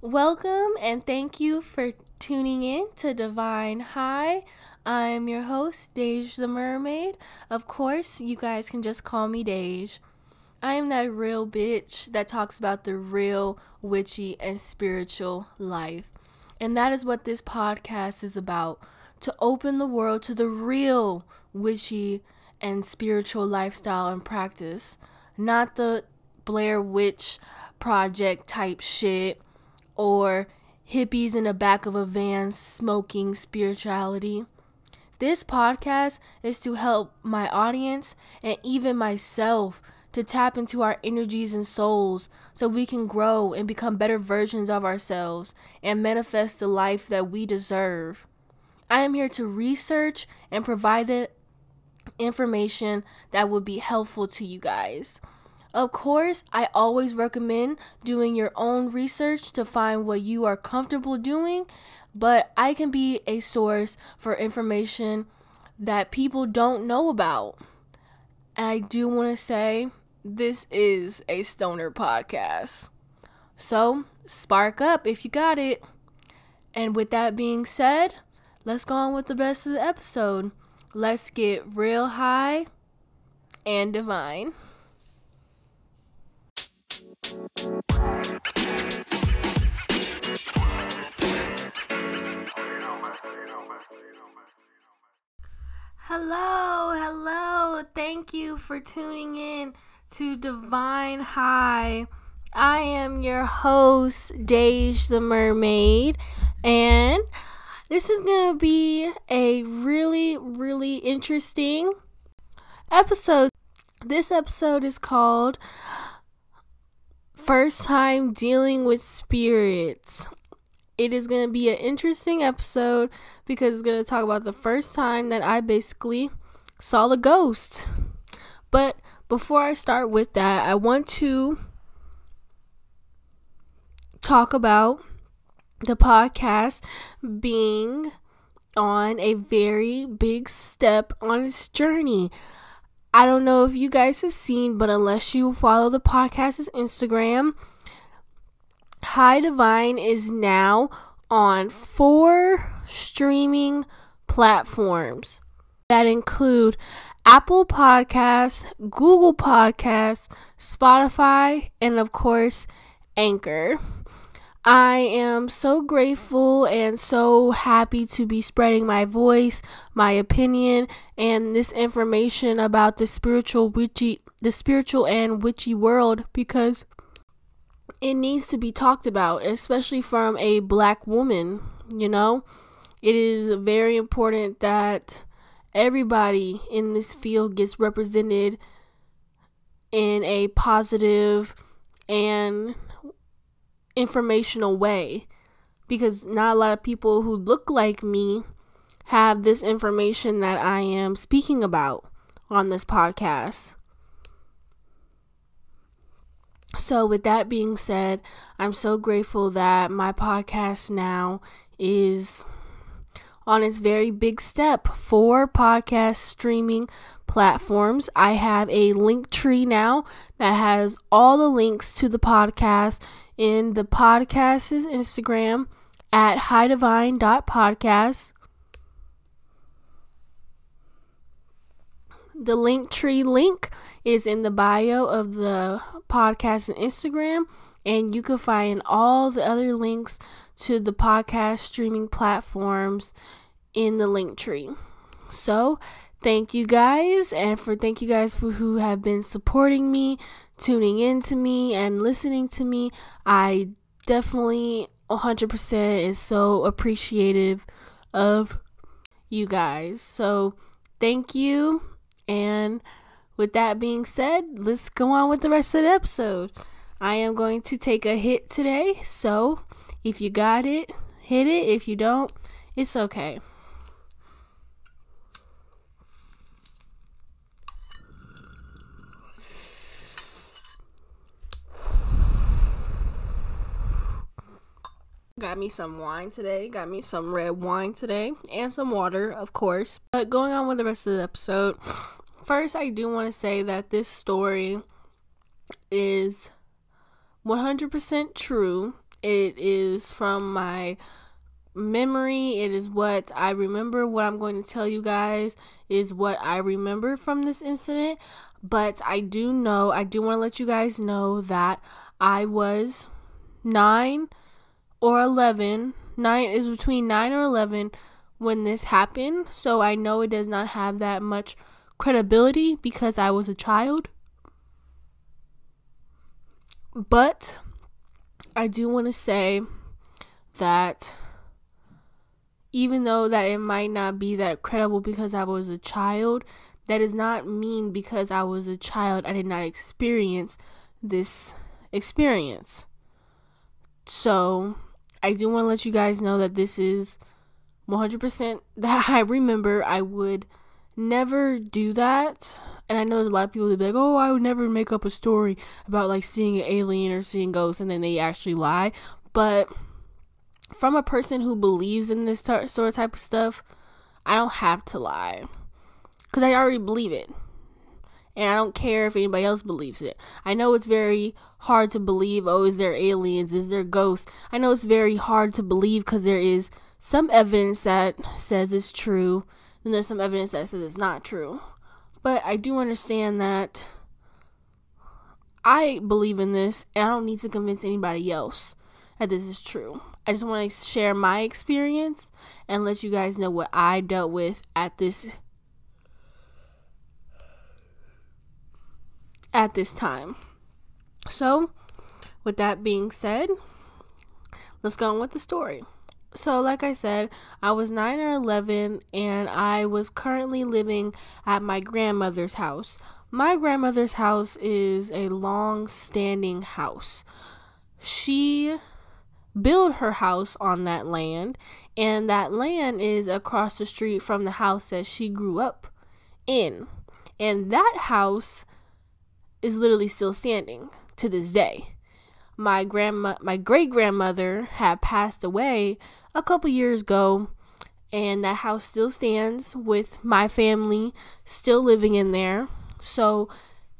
Welcome and thank you for tuning in to Divine High. I'm your host, Dej the Mermaid. Of course, you guys can just call me Dej. I am that real bitch that talks about the real witchy and spiritual life. And that is what this podcast is about to open the world to the real witchy and spiritual lifestyle and practice, not the Blair Witch Project type shit or hippies in the back of a van smoking spirituality. This podcast is to help my audience and even myself to tap into our energies and souls so we can grow and become better versions of ourselves and manifest the life that we deserve. I am here to research and provide the information that would be helpful to you guys. Of course, I always recommend doing your own research to find what you are comfortable doing, but I can be a source for information that people don't know about. And I do want to say this is a stoner podcast. So, spark up if you got it. And with that being said, let's go on with the rest of the episode. Let's get real high and divine. Hello, hello. Thank you for tuning in to Divine High. I am your host, Dej the Mermaid, and this is going to be a really, really interesting episode. This episode is called first time dealing with spirits. It is going to be an interesting episode because it's going to talk about the first time that I basically saw the ghost. But before I start with that, I want to talk about the podcast being on a very big step on its journey. I don't know if you guys have seen, but unless you follow the podcast's Instagram, High Divine is now on four streaming platforms that include Apple Podcasts, Google Podcasts, Spotify, and of course, Anchor. I am so grateful and so happy to be spreading my voice, my opinion, and this information about the spiritual witchy the spiritual and witchy world because it needs to be talked about, especially from a black woman, you know? It is very important that everybody in this field gets represented in a positive and informational way because not a lot of people who look like me have this information that I am speaking about on this podcast. So, with that being said, I'm so grateful that my podcast now is on its very big step for podcast streaming platforms. I have a link tree now that has all the links to the podcast in the podcast's Instagram at highdivine.podcast. The link tree link is in the bio of the podcast and Instagram, and you can find all the other links to the podcast streaming platforms in the link tree. So, thank you guys, and for thank you guys for who have been supporting me, tuning in to me, and listening to me. I definitely 100% is so appreciative of you guys. So, thank you. And with that being said, let's go on with the rest of the episode. I am going to take a hit today. So, if you got it, hit it. If you don't, it's okay. Got me some wine today. Got me some red wine today. And some water, of course. But going on with the rest of the episode, first, I do want to say that this story is 100% true. It is from my memory. It is what I remember. What I'm going to tell you guys is what I remember from this incident. But I do know, I do want to let you guys know that I was nine or 11. Nine is between nine or 11 when this happened. So I know it does not have that much credibility because I was a child. But I do want to say that even though that it might not be that credible because I was a child, that does not mean because I was a child I did not experience this experience. So, I do want to let you guys know that this is 100% that I remember I would never do that. And I know there's a lot of people that be like, oh, I would never make up a story about like seeing an alien or seeing ghosts and then they actually lie. But from a person who believes in this t- sort of type of stuff, I don't have to lie because I already believe it. And I don't care if anybody else believes it. I know it's very hard to believe, oh, is there aliens? Is there ghosts? I know it's very hard to believe because there is some evidence that says it's true, and there's some evidence that says it's not true. But I do understand that I believe in this, and I don't need to convince anybody else that this is true. I just want to share my experience and let you guys know what I dealt with at this at this time. So, with that being said, let's go on with the story. So, like I said, I was 9 or 11 and I was currently living at my grandmother's house. My grandmother's house is a long standing house. She built her house on that land, and that land is across the street from the house that she grew up in. And that house is literally still standing to this day. My grandma my great grandmother had passed away a couple years ago and that house still stands with my family still living in there. So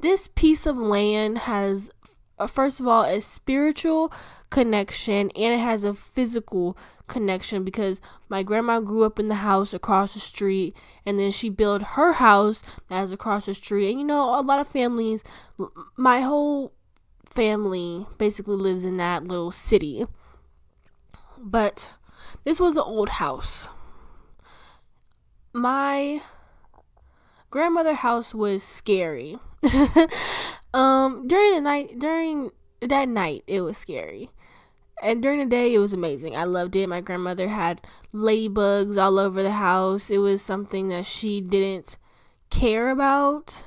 this piece of land has uh, first of all a spiritual connection and it has a physical connection because my grandma grew up in the house across the street and then she built her house that's across the street. And you know a lot of families my whole family basically lives in that little city. But this was an old house. My grandmother house was scary. Um during the night during that night it was scary and during the day, it was amazing. I loved it. My grandmother had ladybugs all over the house. It was something that she didn't care about.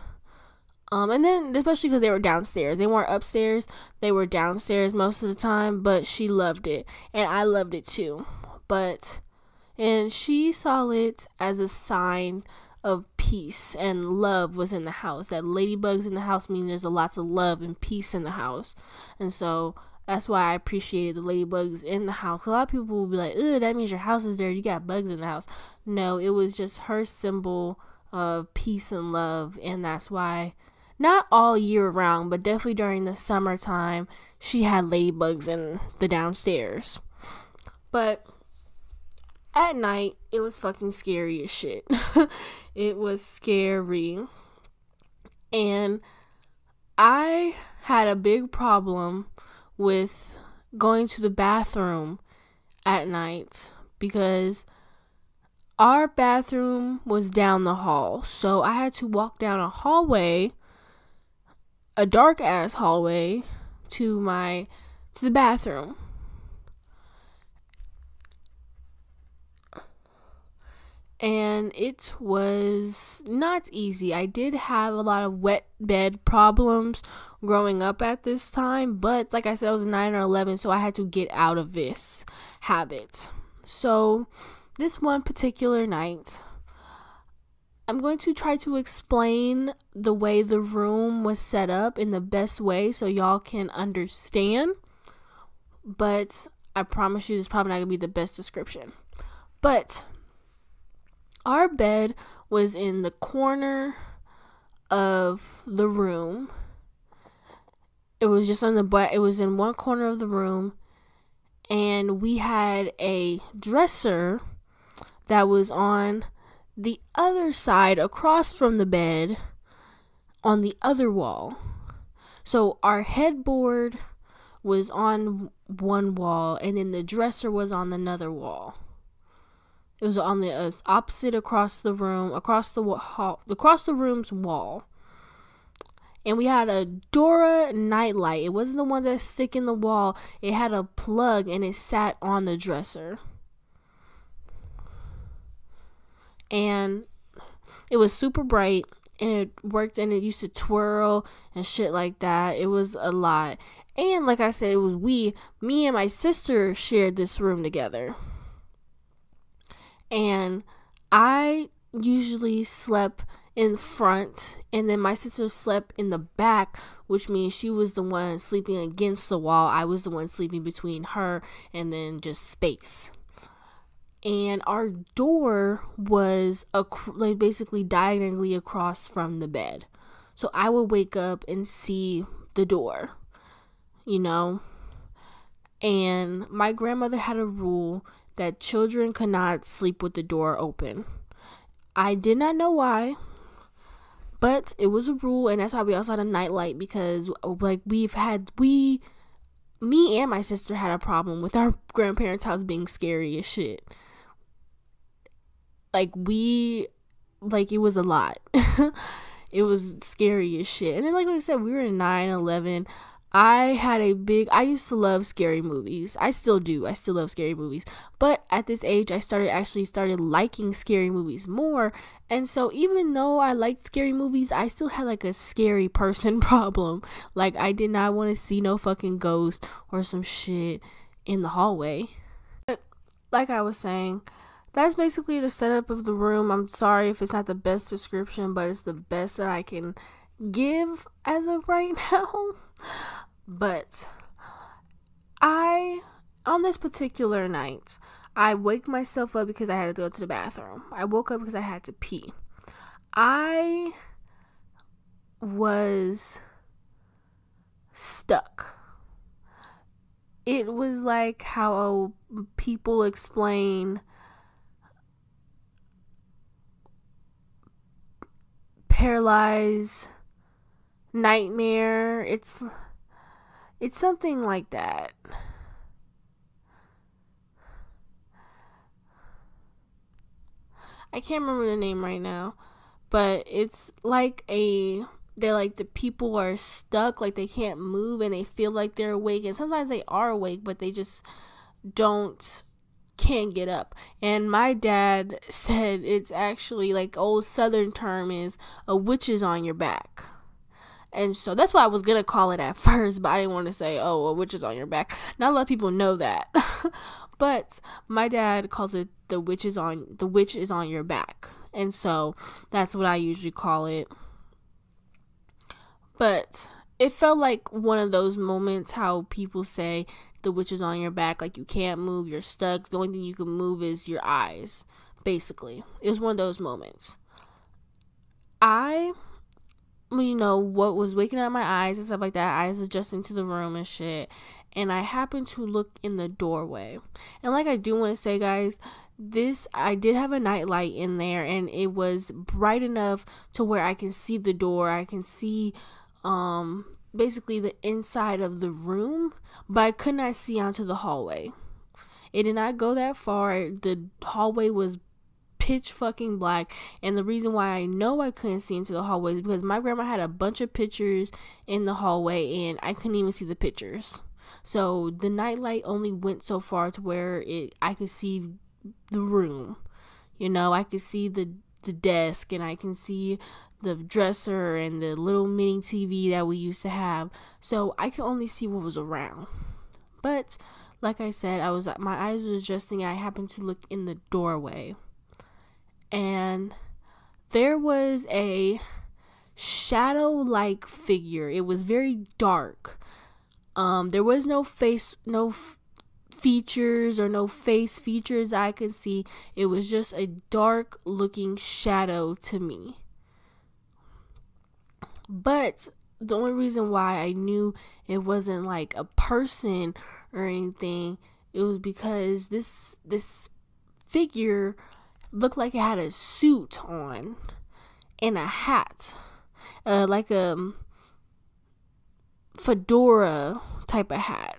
Um, and then especially because they were downstairs, they weren't upstairs. They were downstairs most of the time, but she loved it, and I loved it too. But and she saw it as a sign of peace and love was in the house. That ladybugs in the house mean there's a lots of love and peace in the house, and so that's why I appreciated the ladybugs in the house. A lot of people will be like, "Ugh, that means your house is dirty. You got bugs in the house." No, it was just her symbol of peace and love, and that's why, not all year round, but definitely during the summertime, she had ladybugs in the downstairs. But at night, it was fucking scary as shit. it was scary, and I had a big problem with going to the bathroom at night because our bathroom was down the hall. So I had to walk down a hallway, a dark ass hallway to my to the bathroom. And it was not easy. I did have a lot of wet bed problems growing up at this time, but like I said, I was 9 or 11, so I had to get out of this habit. So, this one particular night, I'm going to try to explain the way the room was set up in the best way so y'all can understand. But I promise you, this is probably not gonna be the best description. But our bed was in the corner of the room. It was just on the but it was in one corner of the room and we had a dresser that was on the other side across from the bed on the other wall. So our headboard was on one wall and then the dresser was on another wall. It was on the uh, opposite across the room, across the wall, across the room's wall. And we had a Dora nightlight. It wasn't the ones that stick in the wall. It had a plug and it sat on the dresser. And it was super bright and it worked and it used to twirl and shit like that. It was a lot. And like I said, it was we, me and my sister shared this room together. And I usually slept in front and then my sister slept in the back which means she was the one sleeping against the wall. I was the one sleeping between her and then just space. And our door was ac- like basically diagonally across from the bed. So i would wake up and see the door you know? And my grandmother had a rule that children could not sleep with the door open I did not know why, but it was a rule, and that's why we also had a nightlight because, like, we've had we, me and my sister had a problem with our grandparents' house being scary as shit. Like we, like it was a lot. it was scary as shit. And then, like I said, we were in 9 11. I had a big I used to love scary movies. I still do. I still love scary movies. But at this age I started actually started liking scary movies more. And so even though I liked scary movies, I still had like a scary person problem. Like I did not want to see no fucking ghost or some shit in the hallway. But like I was saying, that's basically the setup of the room. I'm sorry if it's not the best description, but it's the best that I can give as of right now. But I, on this particular night, I wake myself up because I had to go to the bathroom. I woke up because I had to pee. I was stuck. It was like how people explain paralyzed nightmare. It's it's something like that. I can't remember the name right now, but it's like a they're like the people are stuck, like they can't move and they feel like they're awake and sometimes they are awake, but they just don't can't get up. And my dad said it's actually like old southern term is a witch is on your back. And so that's why I was gonna call it at first, but I didn't want to say, oh, a witch is on your back. Not a lot of people know that. but my dad calls it the witch is on the witch is on your back. And so that's what I usually call it. But it felt like one of those moments how people say the witch is on your back, like you can't move, you're stuck. The only thing you can move is your eyes, basically. It was one of those moments. I you know, what was waking up my eyes and stuff like that, eyes adjusting to the room and shit. And I happened to look in the doorway. And like I do want to say, guys, this I did have a nightlight in there and it was bright enough to where I can see the door. I can see um basically the inside of the room, but I could not see onto the hallway. It did not go that far. The hallway was pitch fucking black. And the reason why I know I couldn't see into the hallway is because my grandma had a bunch of pictures in the hallway and I couldn't even see the pictures. So the nightlight only went so far to where it I could see the room. You know, I could see the the desk and I can see the dresser and the little mini TV that we used to have. So I could only see what was around. But like I said, I was my eyes were adjusting and I happened to look in the doorway and there was a shadow like figure. It was very dark. Um, there was no face, no f- features or no face features I could see. It was just a dark looking shadow to me. But the only reason why I knew it wasn't like a person or anything, it was because this this figure looked like it had a suit on and a hat, uh, like a um, fedora type of hat,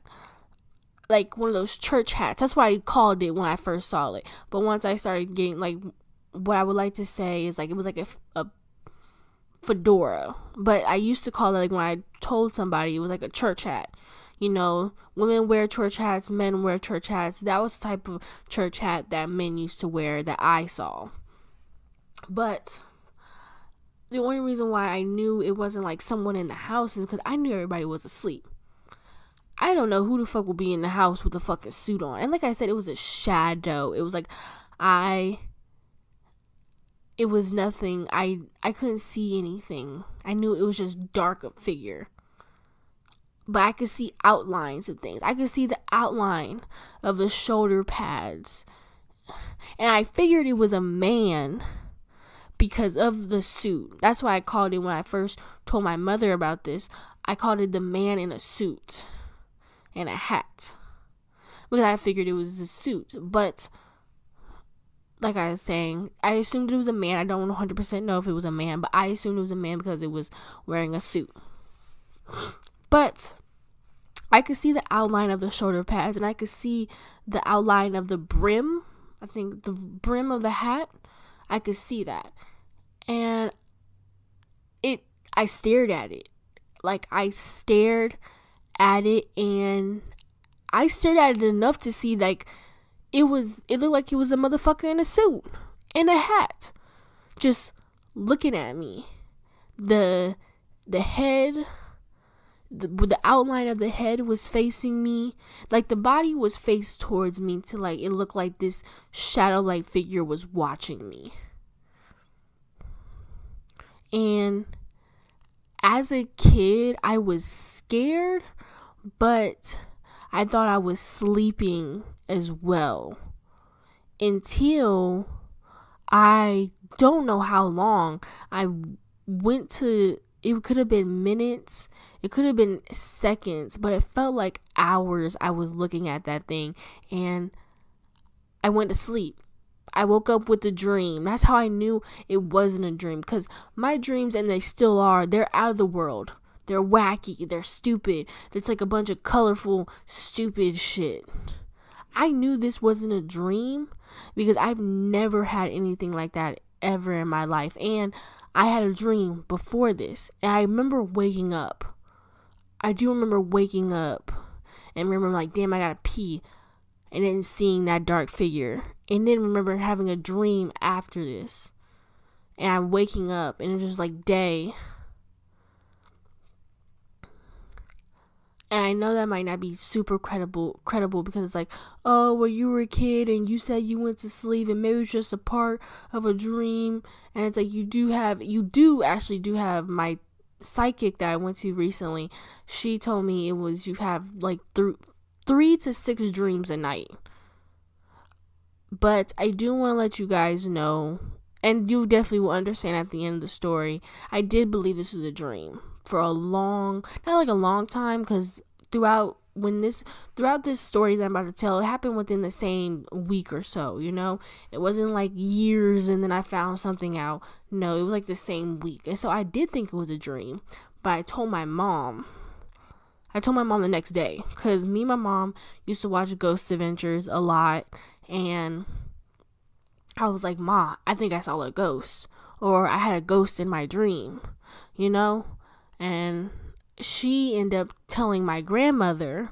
like one of those church hats. That's what I called it when I first saw it. But once I started getting like, what I would like to say is like it was like a, a fedora. But I used to call it like when I told somebody it was like a church hat. You know, women wear church hats, men wear church hats. That was the type of church hat that men used to wear that I saw. But the only reason why I knew it wasn't like someone in the house is because I knew everybody was asleep. I don't know who the fuck will be in the house with a fucking suit on. And like I said, it was a shadow. It was like I it was nothing. I I couldn't see anything. I knew it was just dark figure but I could see outlines of things. I could see the outline of the shoulder pads. And I figured it was a man because of the suit. That's why I called it when I first told my mother about this. I called it the man in a suit and a hat. Because I figured it was a suit. But like I was saying, I assumed it was a man. I don't 100% know if it was a man, but I assumed it was a man because it was wearing a suit. But I could see the outline of the shoulder pads and I could see the outline of the brim. I think the brim of the hat. I could see that. And it I stared at it. Like I stared at it and I stared at it enough to see like it was it looked like it was a motherfucker in a suit and a hat just looking at me. The the head the, the outline of the head was facing me. Like the body was faced towards me to like it looked like this shadow like figure was watching me. And as a kid i was scared but i thought i was sleeping as well. Until i don't know how long i went to it could have been minutes, it could have been seconds, but it felt like hours I was looking at that thing and I went to sleep. I woke up with a dream. That's how I knew it wasn't a dream because my dreams, and they still are, they're out of the world. They're wacky, they're stupid. It's like a bunch of colorful, stupid shit. I knew this wasn't a dream because I've never had anything like that ever in my life. And I had a dream before this, and I remember waking up. I do remember waking up and remember like, damn, I gotta pee, and then seeing that dark figure, and then remember having a dream after this, and I'm waking up, and it's just like day, and I know that might not be super credible credible because it's like, oh, well you were a kid and you said you went to sleep and maybe it's just a part of a dream and it's like you do have you do actually do have my psychic that I went to recently. She told me it was you have like th- 3 to 6 dreams a night. But I do want to let you guys know and you definitely will understand at the end of the story. I did believe this was a dream for a long, not like a long time, because throughout when this throughout this story that I'm about to tell, it happened within the same week or so. You know, it wasn't like years and then I found something out. No, it was like the same week, and so I did think it was a dream. But I told my mom. I told my mom the next day because me and my mom used to watch Ghost Adventures a lot, and I was like, Ma, I think I saw a ghost, or I had a ghost in my dream, you know? And she ended up telling my grandmother.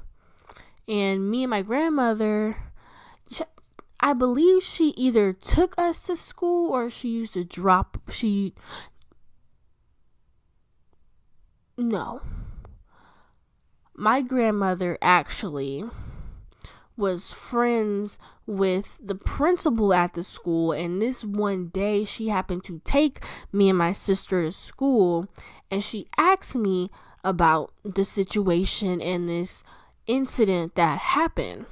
And me and my grandmother I believe she either took us to school or she used to drop she no. My grandmother actually was friends with the principal at the school and this one day she happened to take me and my sister to school and she asked me about the situation and this incident that happened.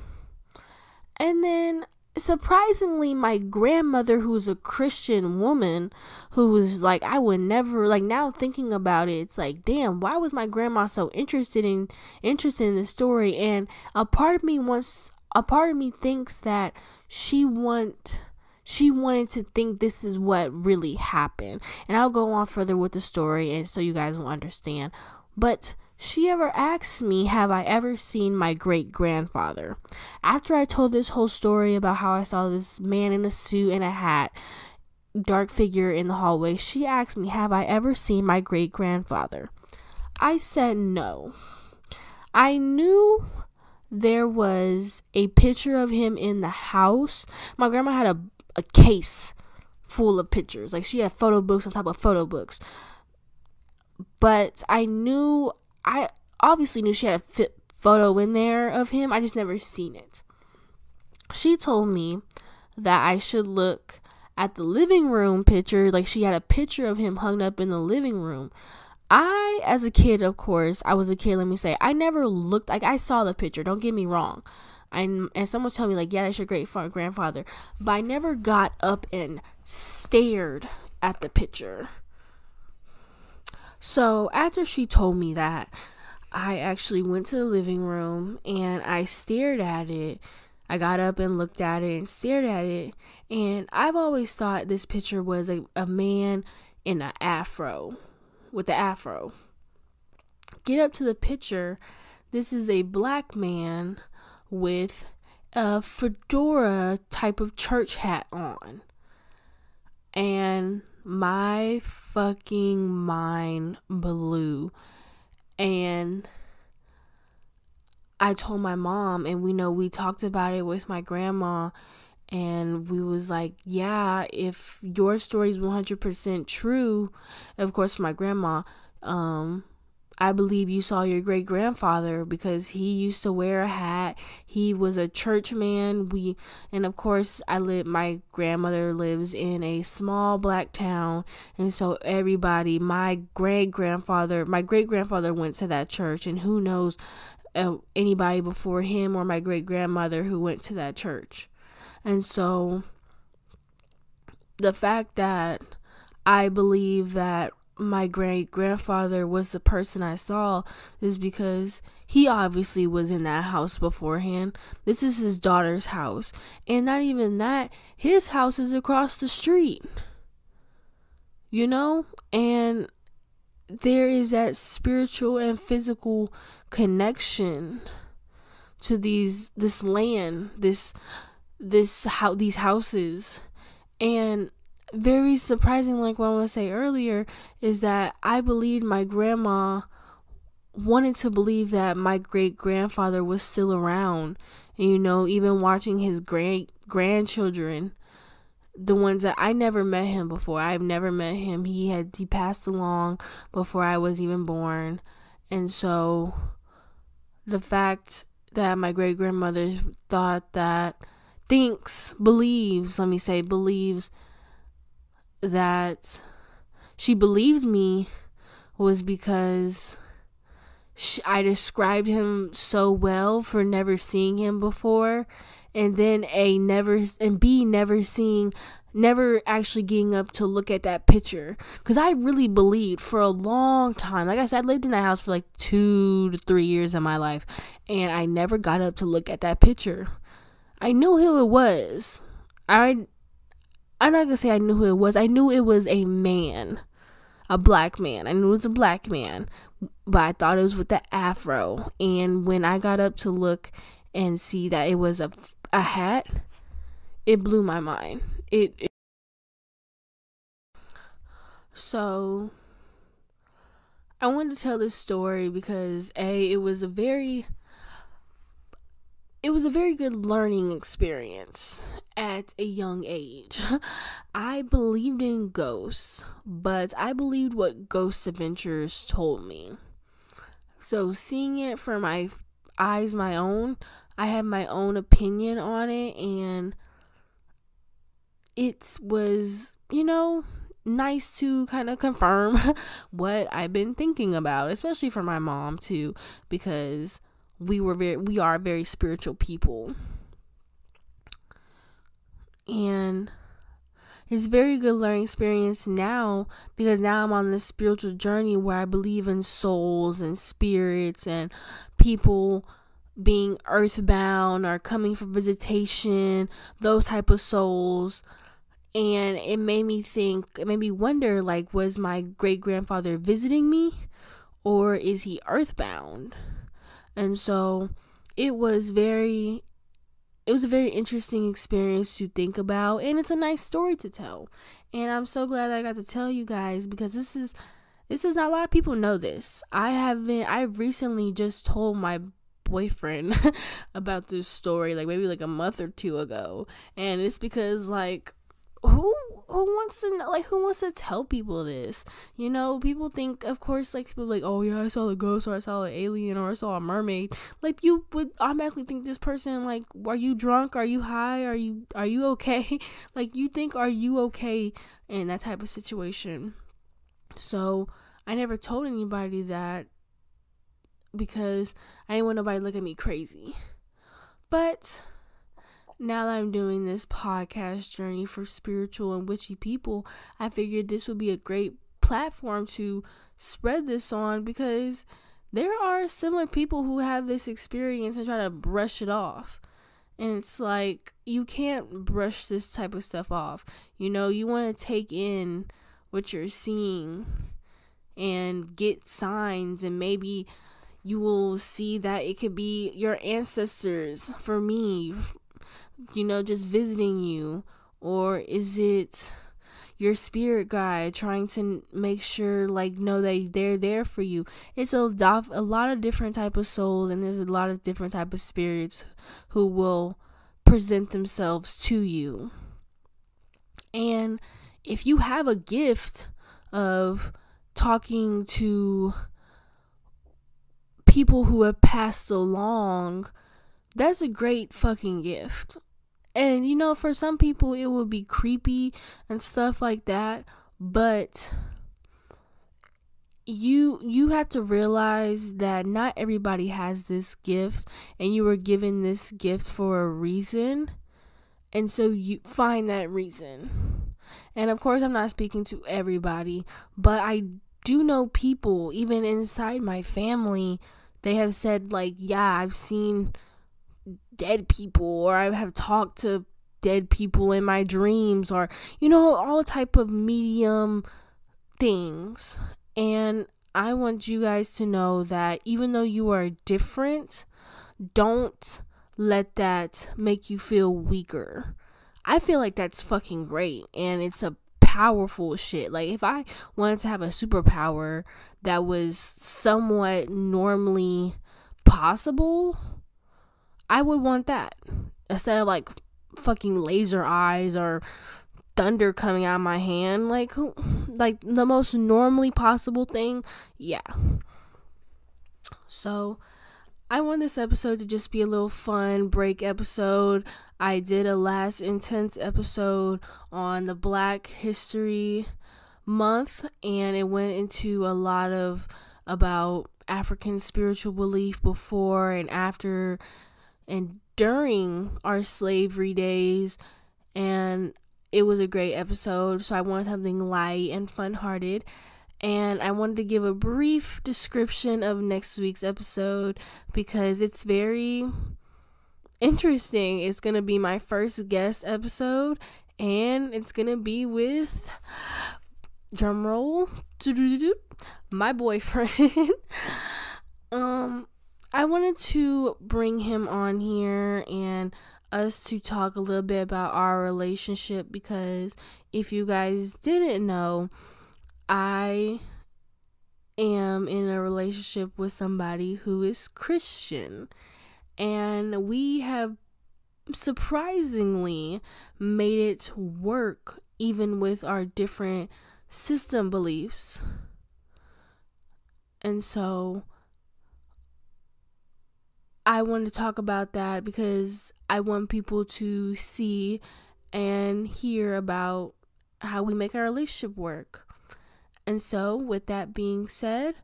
And then surprisingly my grandmother who's a christian woman who was like i would never like now thinking about it it's like damn why was my grandma so interested in interested in the story? And a part of me wants a part of me thinks that she want she wanted to think this is what really happened. And i'll go on further with the story and so you guys will understand. But she ever asked me, Have I ever seen my great grandfather? After I told this whole story about how I saw this man in a suit and a hat, dark figure in the hallway, she asked me, Have I ever seen my great grandfather? I said no. I knew there was a picture of him in the house. My grandma had a, a case full of pictures. Like she had photo books on top of photo books. But I knew I obviously knew she had a photo in there of him. I just never seen it. She told me that I should look at the living room picture. Like she had a picture of him hung up in the living room. I, as a kid, of course, I was a kid. Let me say, I never looked like I saw the picture. Don't get me wrong. I and someone told me like, yeah, that's your great grandfather, but I never got up and stared at the picture. So after she told me that, I actually went to the living room and I stared at it. I got up and looked at it and stared at it. And I've always thought this picture was a, a man in an afro, with the afro. Get up to the picture. This is a black man with a fedora type of church hat on. And my fucking mind blew. And I told my mom, and we know we talked about it with my grandma, and we was like, yeah, if your story is 100% true, of course, my grandma, um, I believe you saw your great grandfather because he used to wear a hat. He was a church man. We and of course I live my grandmother lives in a small black town and so everybody my great grandfather my great grandfather went to that church and who knows uh, anybody before him or my great grandmother who went to that church. And so the fact that I believe that my great grandfather was the person I saw is because he obviously was in that house beforehand. This is his daughter's house. And not even that, his house is across the street. You know? And there is that spiritual and physical connection to these this land, this this how these houses. And very surprising, like what I was say earlier, is that I believed my grandma wanted to believe that my great grandfather was still around. And, you know, even watching his great grandchildren, the ones that I never met him before. I've never met him. He had he passed along before I was even born. And so the fact that my great grandmother thought that thinks, believes, let me say, believes that she believed me was because she, I described him so well for never seeing him before and then a never and b never seeing never actually getting up to look at that picture. Because i really believed for a long time. Like i said i lived in that house for like two to three years of my life and i never got up to look at that picture. I knew who it was. I I'm not gonna say I knew who it was. I knew it was a man, a black man. I knew it was a black man, but I thought it was with the afro. And when I got up to look and see that it was a a hat, it blew my mind. It, it so I wanted to tell this story because a it was a very it was a very good learning experience at a young age. I believed in ghosts, but I believed what Ghost Adventures told me. So, seeing it for my eyes, my own, I had my own opinion on it, and it was, you know, nice to kind of confirm what I've been thinking about, especially for my mom, too, because we were very we are very spiritual people And it's very good learning experience now because now I'm on this spiritual journey where I believe in souls and spirits and people being earthbound or coming for visitation, those type of souls. And it made me think, it made me wonder like, was my great grandfather visiting me or is he earthbound? And so it was very it was a very interesting experience to think about and it's a nice story to tell. And i'm so glad i got to tell you guys because this is this is not a lot of people know this. I haven't i recently just told my boyfriend about this story like maybe like a month or two ago. And it's because like who who wants to know, like who wants to tell people this? You know people think of course like people like oh yeah i saw a ghost or i saw an alien or i saw a mermaid. Like you would automatically think this person like are you drunk? Are you high? Are you are you okay? Like you think are you okay? in that type of situation. So i never told anybody that because i didn't want nobody to look at me crazy. But now that I'm doing this podcast journey for spiritual and witchy people, I figured this would be a great platform to spread this on because there are similar people who have this experience and try to brush it off. And it's like you can't brush this type of stuff off. You know, you want to take in what you're seeing and get signs and maybe you will see that it could be your ancestors for me you know, just visiting you? Or is it your spirit guide trying to make sure like know that they're there for you? It's a, a lot of different type of souls and there's a lot of different type of spirits who will present themselves to you. And if you have a gift of talking to people who have passed along that's a great fucking gift and you know, for some people it would be creepy and stuff like that, but you you have to realize that not everybody has this gift and you were given this gift for a reason. And so you find that reason. And of course, I'm not speaking to everybody, but I do know people even inside my family they have said like, yeah, I've seen dead people or I have talked to dead people in my dreams or you know all type of medium things. And I want you guys to know that even though you are different don't let that make you feel weaker. I feel like that's fucking great and it's a powerful shit. Like if I wanted to have a superpower that was somewhat normally possible I would want that instead of like fucking laser eyes or thunder coming out of my hand. Like who like the most normally possible thing? Yeah. So i want this episode to just be a little fun break episode. I did a last intense episode on the black history month and it went into a lot of about african spiritual belief before and after and during our slavery days and it was a great episode so i wanted something light and fun hearted and i wanted to give a brief description of next week's episode because it's very interesting. It's going to be my first guest episode and it's going to be with drum roll my boyfriend. Um I wanted to bring him on here and us to talk a little bit about our relationship because if you guys didn't know, I am in a relationship with somebody who is Christian. And we have surprisingly made it work even with our different system beliefs. And so I want to talk about that because I want people to see and hear about how we make our relationship work. And so, with that being said,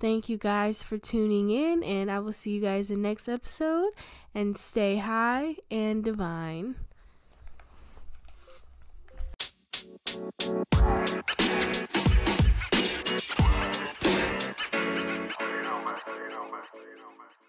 thank you guys for tuning in, and I will see you guys in the next episode. And stay high and divine. you know, man.